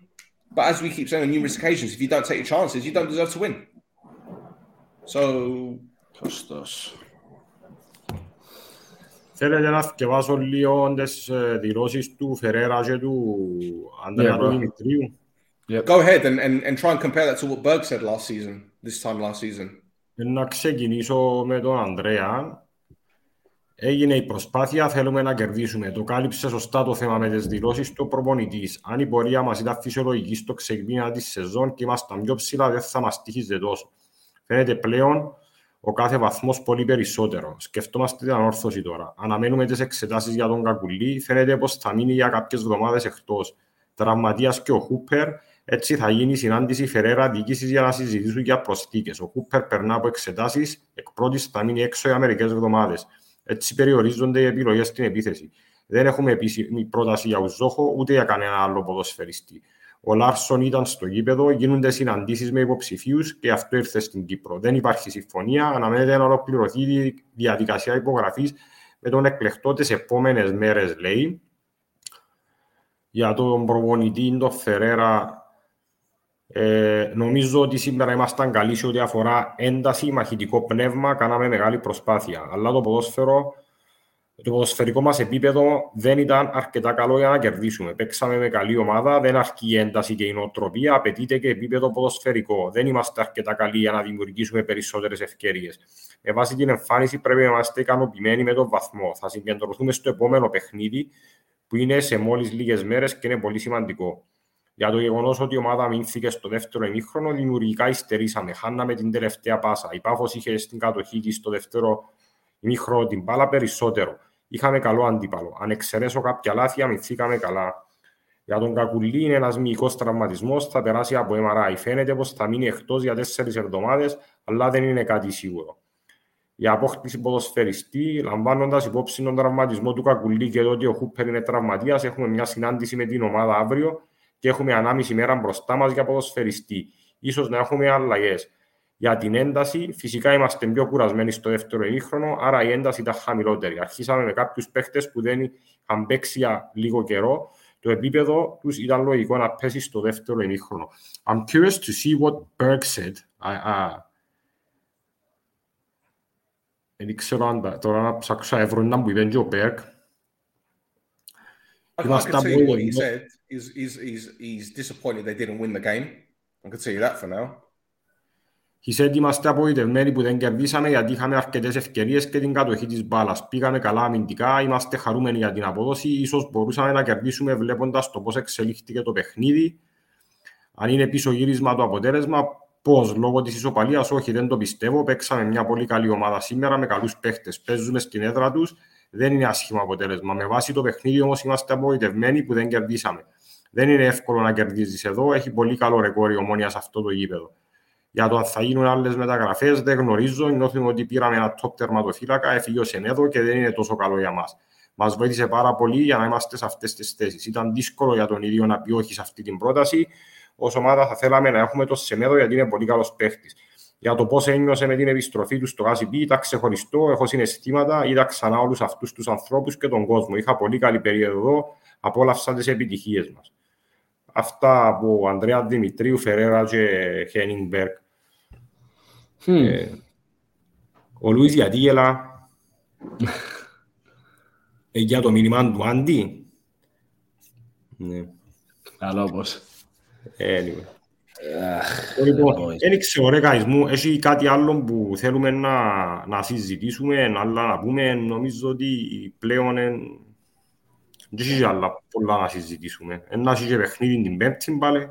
but as we keep saying on numerous occasions, if you don't take your chances, you don't deserve to win. So, Σωστός. Θέλετε να θυκευάσω λίγο τις ε, δηλώσεις του Φερέρα και του Ανδρέα Yeah, του bro. Δημητρίου; go ahead and, and, and try and compare that to what Berg said last season, this time last season. Ε, Να ξεκινήσω με τον Ανδρέα. Έγινε η προσπάθεια, θέλουμε να κερδίσουμε. Το κάλυψε σωστά το θέμα με τις δηλώσεις του προπονητής. Αν η πορεία μας ήταν φυσιολογική στο ξεκίνημα της σεζόν και ήμασταν πιο ψηλά, δεν θα μας τύχιζε τόσο. Φαίνεται πλέον ο κάθε βαθμός πολύ περισσότερο. Σκεφτόμαστε την ανόρθωση τώρα. Αναμένουμε τις εξετάσεις για τον Κακουλή. Φαίνεται πως θα μείνει για κάποιες εβδομάδες εκτός. Τραυματίας και ο Χούπερ. Έτσι θα γίνει η συνάντηση Φερέρα διοίκησης για να συζητήσουν για προσθήκες. Ο Χούπερ περνά από εξετάσεις. Εκ πρώτης θα μείνει έξω για μερικές εβδομάδες. Έτσι περιορίζονται οι επιλογές στην επίθεση. Δεν έχουμε επίσημη πρόταση για Ουζόχο ούτε για κανένα άλλο ποδοσφαιριστή. Ο Λάρσον ήταν στο γήπεδο, γίνονται συναντήσεις με υποψηφίους και αυτό ήρθε στην Κύπρο. Δεν υπάρχει συμφωνία. Αναμένεται να ολοκληρωθεί η διαδικασία υπογραφής με τον εκλεκτό τις επόμενες μέρες, λέει. Για τον προπονητή, τον Φερέρα, ε, νομίζω ότι σήμερα ήμασταν καλοί σε ό,τι αφορά ένταση, μαχητικό πνεύμα, κάναμε μεγάλη προσπάθεια. Αλλά το ποδόσφαιρο, το ποδοσφαιρικό μας επίπεδο δεν ήταν αρκετά καλό για να κερδίσουμε. Παίξαμε με καλή ομάδα, δεν αρκεί η ένταση και η νοοτροπία, απαιτείται και επίπεδο ποδοσφαιρικό. Δεν είμαστε αρκετά καλοί για να δημιουργήσουμε περισσότερες ευκαιρίες. Με βάση την εμφάνιση πρέπει να είμαστε ικανοποιημένοι με τον βαθμό. Θα συγκεντρωθούμε στο επόμενο παιχνίδι που είναι σε μόλις λίγες μέρες και είναι πολύ σημαντικό. Για το γεγονός ότι η ομάδα μείνθηκε στο δεύτερο ημίχρονο, δημιουργικά υστερήσαμε. Χάναμε την τελευταία πάσα. Η Πάφο είχε στην κατοχή της στο δεύτερο ημίχρονο την μπάλα περισσότερο. Είχαμε καλό αντίπαλο. Αν εξαιρέσω κάποια λάθη, αμυνθήκαμε καλά. Για τον Κακουλή είναι ένας μυϊκός τραυματισμός, θα περάσει από MRI. Φαίνεται πως θα μείνει εκτός για τέσσερις εβδομάδες, αλλά δεν είναι κάτι σίγουρο. Η απόκτηση ποδοσφαιριστή, λαμβάνοντας υπόψη τον τραυματισμό του Κακουλή και το ότι ο Χούπερ είναι τραυματίας, έχουμε μια συνάντηση με την ομάδα αύριο και έχουμε ανάμιση μέρα μπροστά μας για ποδοσφαιριστή. Ίσως να έχουμε αλλαγές. Για την ένταση, φυσικά είμαστε πιο κουρασμένοι στο δεύτερο ημίχρονο, άρα η ένταση ήταν χαμηλότερη. Αρχίσαμε με κάποιους παίχτες που δεν είχαν παίξει για λίγο καιρό. Το επίπεδο τους ήταν λογικό να πέσει στο δεύτερο ημίχρονο. I'm curious to see what Berg said. I, uh, δεν ξέρω αν τώρα να ψάξω ευρώ να μου είπε και ο Berg. I, I must can have tell you what he won. said. He's, he's, he's, he's disappointed they didn't win the game. I can tell you that for now. He said είμαστε απογοητευμένοι που δεν κερδίσαμε γιατί είχαμε αρκετέ ευκαιρίε και την κατοχή τη μπάλα. Πήγαμε καλά αμυντικά, είμαστε χαρούμενοι για την απόδοση. σω μπορούσαμε να κερδίσουμε βλέποντα το πώ εξελίχθηκε το παιχνίδι. Αν είναι πίσω γύρισμα το αποτέλεσμα, πώ λόγω τη ισοπαλία, όχι, δεν το πιστεύω. Παίξαμε μια πολύ καλή ομάδα σήμερα με καλού παίχτε. Παίζουμε στην έδρα του, δεν είναι άσχημο αποτέλεσμα. Με βάση το παιχνίδι όμω είμαστε απογοητευμένοι που δεν κερδίσαμε. Δεν είναι εύκολο να κερδίζει εδώ, έχει πολύ καλό ρεκόρ η ομόνια σε αυτό το γήπεδο. Για το αν θα γίνουν άλλες μεταγραφές, δεν γνωρίζω. Νιώθουμε ότι πήραμε ένα top τερματοφύλακα, έφυγε ο Σενέδο και δεν είναι τόσο καλό για μας. Μας βοήθησε πάρα πολύ για να είμαστε σε αυτές τις θέσεις. Ήταν δύσκολο για τον ίδιο να πει όχι σε αυτή την πρόταση. Ω ομάδα θα θέλαμε να έχουμε το Σενέδο γιατί είναι πολύ καλός παίχτης. Για το πώς ένιωσε με την επιστροφή του στο ΚΑΣΙΠ, ήταν ξεχωριστό. Έχω συναισθήματα, είδα ξανά όλους αυτούς τους ανθρώπους και τον κόσμο. Είχα πολύ καλή περίοδο εδώ, απόλαυσα τις επιτυχίες μας. Αυτά από ο Ανδρέα Δημητρίου, Φερέρα και Χένιγκμπεργκ. Ε, ο Λουίς γιατί γελά; <laughs> Ε, για το μήνυμα του Άντι. Ναι. Καλό όπως. Ε, anyway. Λοιπόν, δεν ξέρω ρε guys μου, έχει κάτι άλλο που θέλουμε να, να συζητήσουμε, αλλά να πούμε, νομίζω ότι πλέον εν, δεν έχει άλλα πολλά να συζητήσουμε. Ένα έχει και παιχνίδι την πέμπτη πάλι.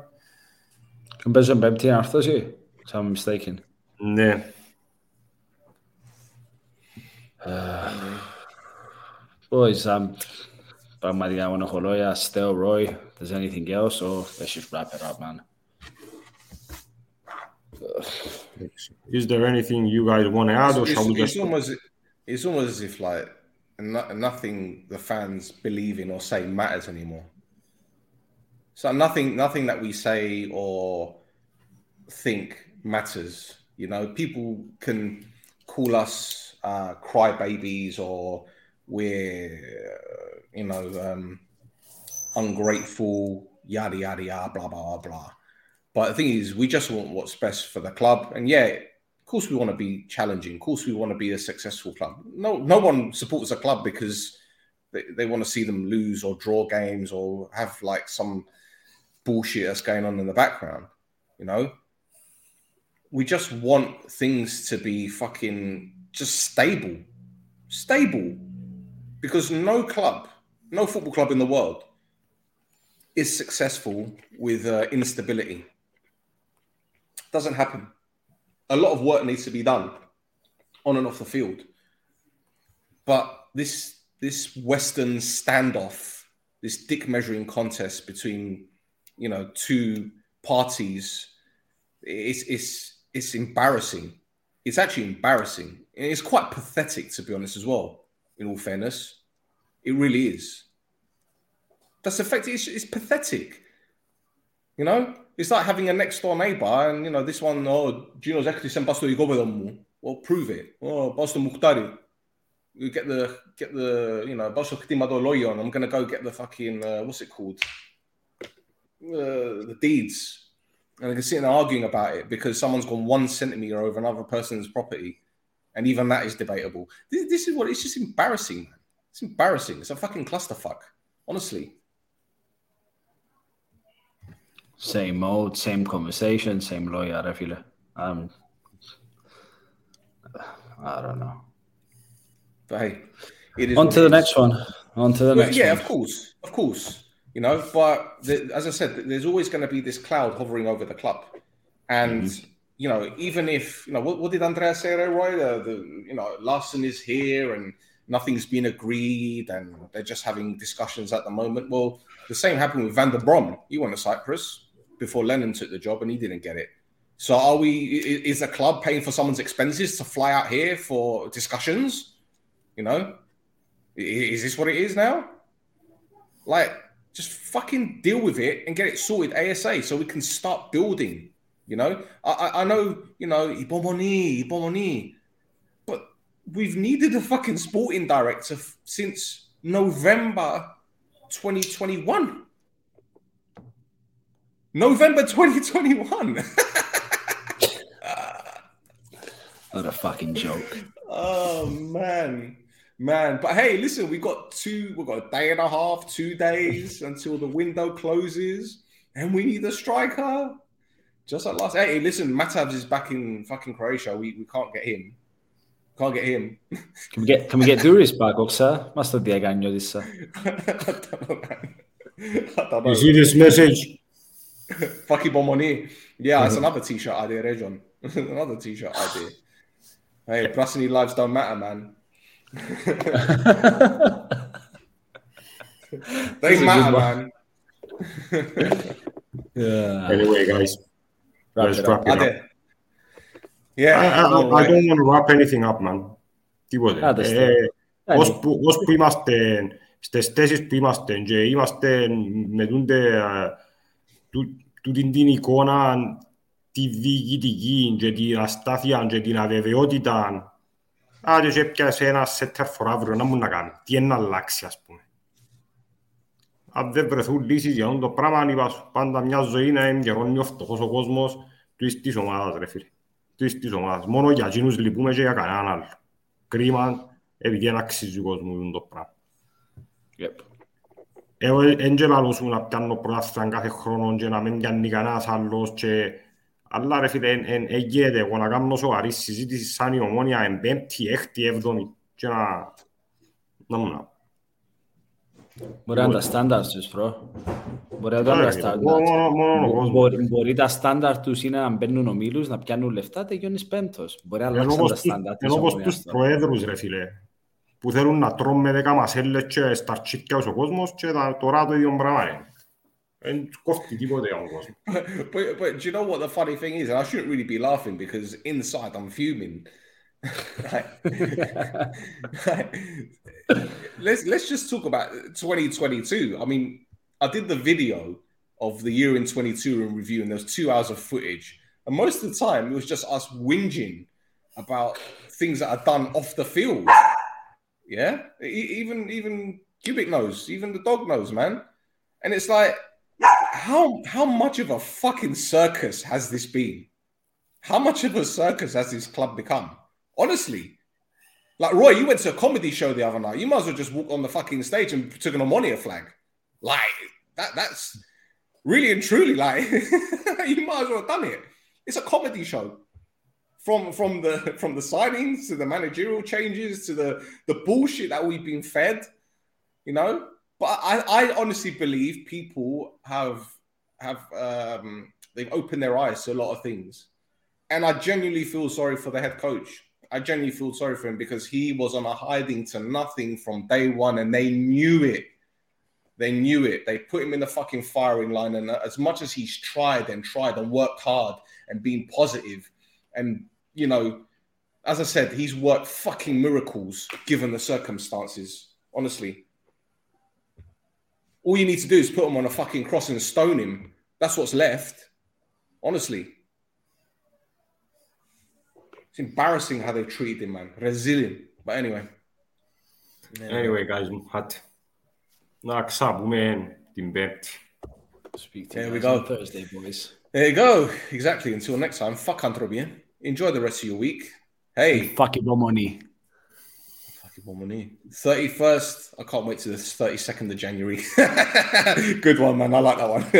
Παίζουν πέμπτη αναρθώση. if I'm mistaken. Ναι. Boys, um, πραγματικά μόνο έχω λόγια. Still, Roy, there's anything else or let's just wrap it up, man. Is there anything you guys want to add or It's, shall we it's just... almost it's almost as if like and, no, and nothing the fans believe in or say matters anymore. So nothing, nothing that we say or think matters. you know, people can call us uh, crybabies or we're, uh, you know, um, ungrateful, yada yada yada, blah blah blah blah. But the thing is, we just want what's best for the club, and yeah, of course we want to be challenging. Of course we want to be a successful club. No, no one supports a club because they, they want to see them lose or draw games or have like some bullshit that's going on in the background. You know, we just want things to be fucking just stable, stable, because no club, no football club in the world is successful with uh, instability. Doesn't happen. A lot of work needs to be done on and off the field. But this this Western standoff, this dick measuring contest between you know two parties, it's it's it's embarrassing. It's actually embarrassing. It's quite pathetic to be honest as well. In all fairness, it really is. That's effective. It's, it's pathetic. You know, it's like having a next door neighbor, and you know, this one, oh, Gino's actually sent Basto Igobedomu. Well, prove it. Oh, Basto Muktari. You get the get the you know Basto Kitimado Loyon. I'm gonna go get the fucking uh, what's it called? Uh, the deeds, and I can sit and arguing about it because someone's gone one centimeter over another person's property, and even that is debatable. This, this is what it's just embarrassing, man. It's embarrassing. It's a fucking clusterfuck, honestly. Same mode, same conversation, same lawyer, I feel it. Um, I don't know. But hey, it is On to the next one. On to the Well, next yeah, one. of course, of course. You know, but the, as I said, there's always going to be this cloud hovering over the club, and Mm-hmm. you know, even if you know, what, what did Andrea say, Roy? The, the you know, Larson is here and nothing's been agreed, and they're just having discussions at the moment. Well, the same happened with Van den Brom. He went to Cyprus before Lennon took the job, and he didn't get it. So, are we? Is the club paying for someone's expenses to fly out here for discussions? You know, is this what it is now? Like, just fucking deal with it and get it sorted ASA so we can start building. You know, I, I, I know, you know, Ibomoni, Ibomoni, but we've needed a fucking sporting director f- since November 2021. November 2021. <laughs> What a fucking joke. Oh man, man. But hey, listen, we got two, we've got a day and a half, two days until the window closes, and we need a striker. Just like last. Hey, listen, Matavs is back in fucking Croatia. We we can't get him. Can't get him. Can we get can we get Duris back up, sir? Must have been this sir. <laughs> I know, man. I You see this message? Fucky Bomoni. Yeah, it's mm-hmm. another t-shirt idea, Rejon. <laughs> another t-shirt idea. Hey, Brasini lives don't matter, man. they a matter, good man. <laughs> Yeah. Anyway, guys, Wrap let's it wrap up. it up. Ade. Yeah, I, I, no, I don't right. want to wrap anything up, man. Τίποτε. Άντε, Ε, Άντε. ως, που, ως που είμαστε στις θέσεις που είμαστε και είμαστε με τούντε, ε, του, τούτην την εικόνα τη διοικητική και την αστάθεια και την αβεβαιότητα Άντε και έπιασε ένα σέτερ φορά αύριο να μου να κάνει. Τι είναι να αλλάξει, ας πούμε. Αν δεν βρεθούν λύσεις για αυτό το πράγμα, είπα σου, πάντα μια ζωή να είναι γερώνει ο φτωχός ο κόσμος του της ομάδας, ρε φίλε. Του της ομάδας. Μόνο για εκείνους λυπούμε και για κανέναν άλλο. Κρίμα, επειδή δεν αξίζει ο κόσμος το πράγμα. Yep. Εγώ δεν και λαλώ σου να πιάνω πρωτάθλημα κάθε χρόνο και να μην πιάνει κανένας άλλος και... Αλλά ρε φίλε, εν- εν- εν γίνεται εγώ να κάνω σοβαρή συζήτηση σαν η ομόνια εν πέμπτη, έκτη, έβδομη και να... Να μου να... Μπορεί να είναι τα στάνταρ τους, bro. Μπορεί να είναι τα Άρα, στάνταρ. μόνο- μόνο- μόνο ο κόσμος. Μπορεί, μπορεί τα στάνταρ τους είναι να μπαίνουν ομίλους, να πιάνουν λεφτά, τελειώνεις πέμπτος. Μπορεί να Ενώ αλλάξουν τα όπως τους- στάνταρ της ενώ όπως ομονίας τους τώρα. προέδρους ρε φίλε, που θέλουν να τρώνε με δέκα μασέλες και στα τσίκια ο κόσμος και τα- τώρα το ίδιο πράγμα είναι. and. But, but but do you know what the funny thing is? And I shouldn't really be laughing because inside I'm fuming. <laughs> like, <laughs> let's let's just talk about 2022. I mean, I did the video of the year in 22 in review, and there was two hours of footage, and most of the time it was just us whinging about things that are done off the field. Yeah, even even Cubic knows, even the dog knows, man. And it's like how how much of a fucking circus has this been? How much of a circus has this club become? Honestly, like Roy, you went to a comedy show the other night. You might as well just walk on the fucking stage and took an Omonia flag. Like that. That's really and truly like <laughs> you might as well have done it. It's a comedy show. From from the from the signings to the managerial changes to the the bullshit that we've been fed, you know. But I, I honestly believe people have have um, they've opened their eyes to a lot of things, and I genuinely feel sorry for the head coach. I genuinely feel sorry for him because he was on a hiding to nothing from day one, and they knew it. They knew it. They put him in the fucking firing line, and as much as he's tried and tried and worked hard and been positive, and you know, as I said, he's worked fucking miracles given the circumstances. Honestly, all you need to do is put him on a fucking cross and stone him. That's what's left. Honestly. It's embarrassing how they treated him, man. Resilient. But anyway. Anyway, guys, hat. Naksa Bumen, Dimbet. Speak to there we go. Thursday, boys. There you go. Exactly. Until next time, fuck Antrobian. Eh? Enjoy the rest of your week. Hey. Fuck it, money money. 31st. I can't wait to the 32nd of January. <laughs> Good one, man. I like that one. <laughs>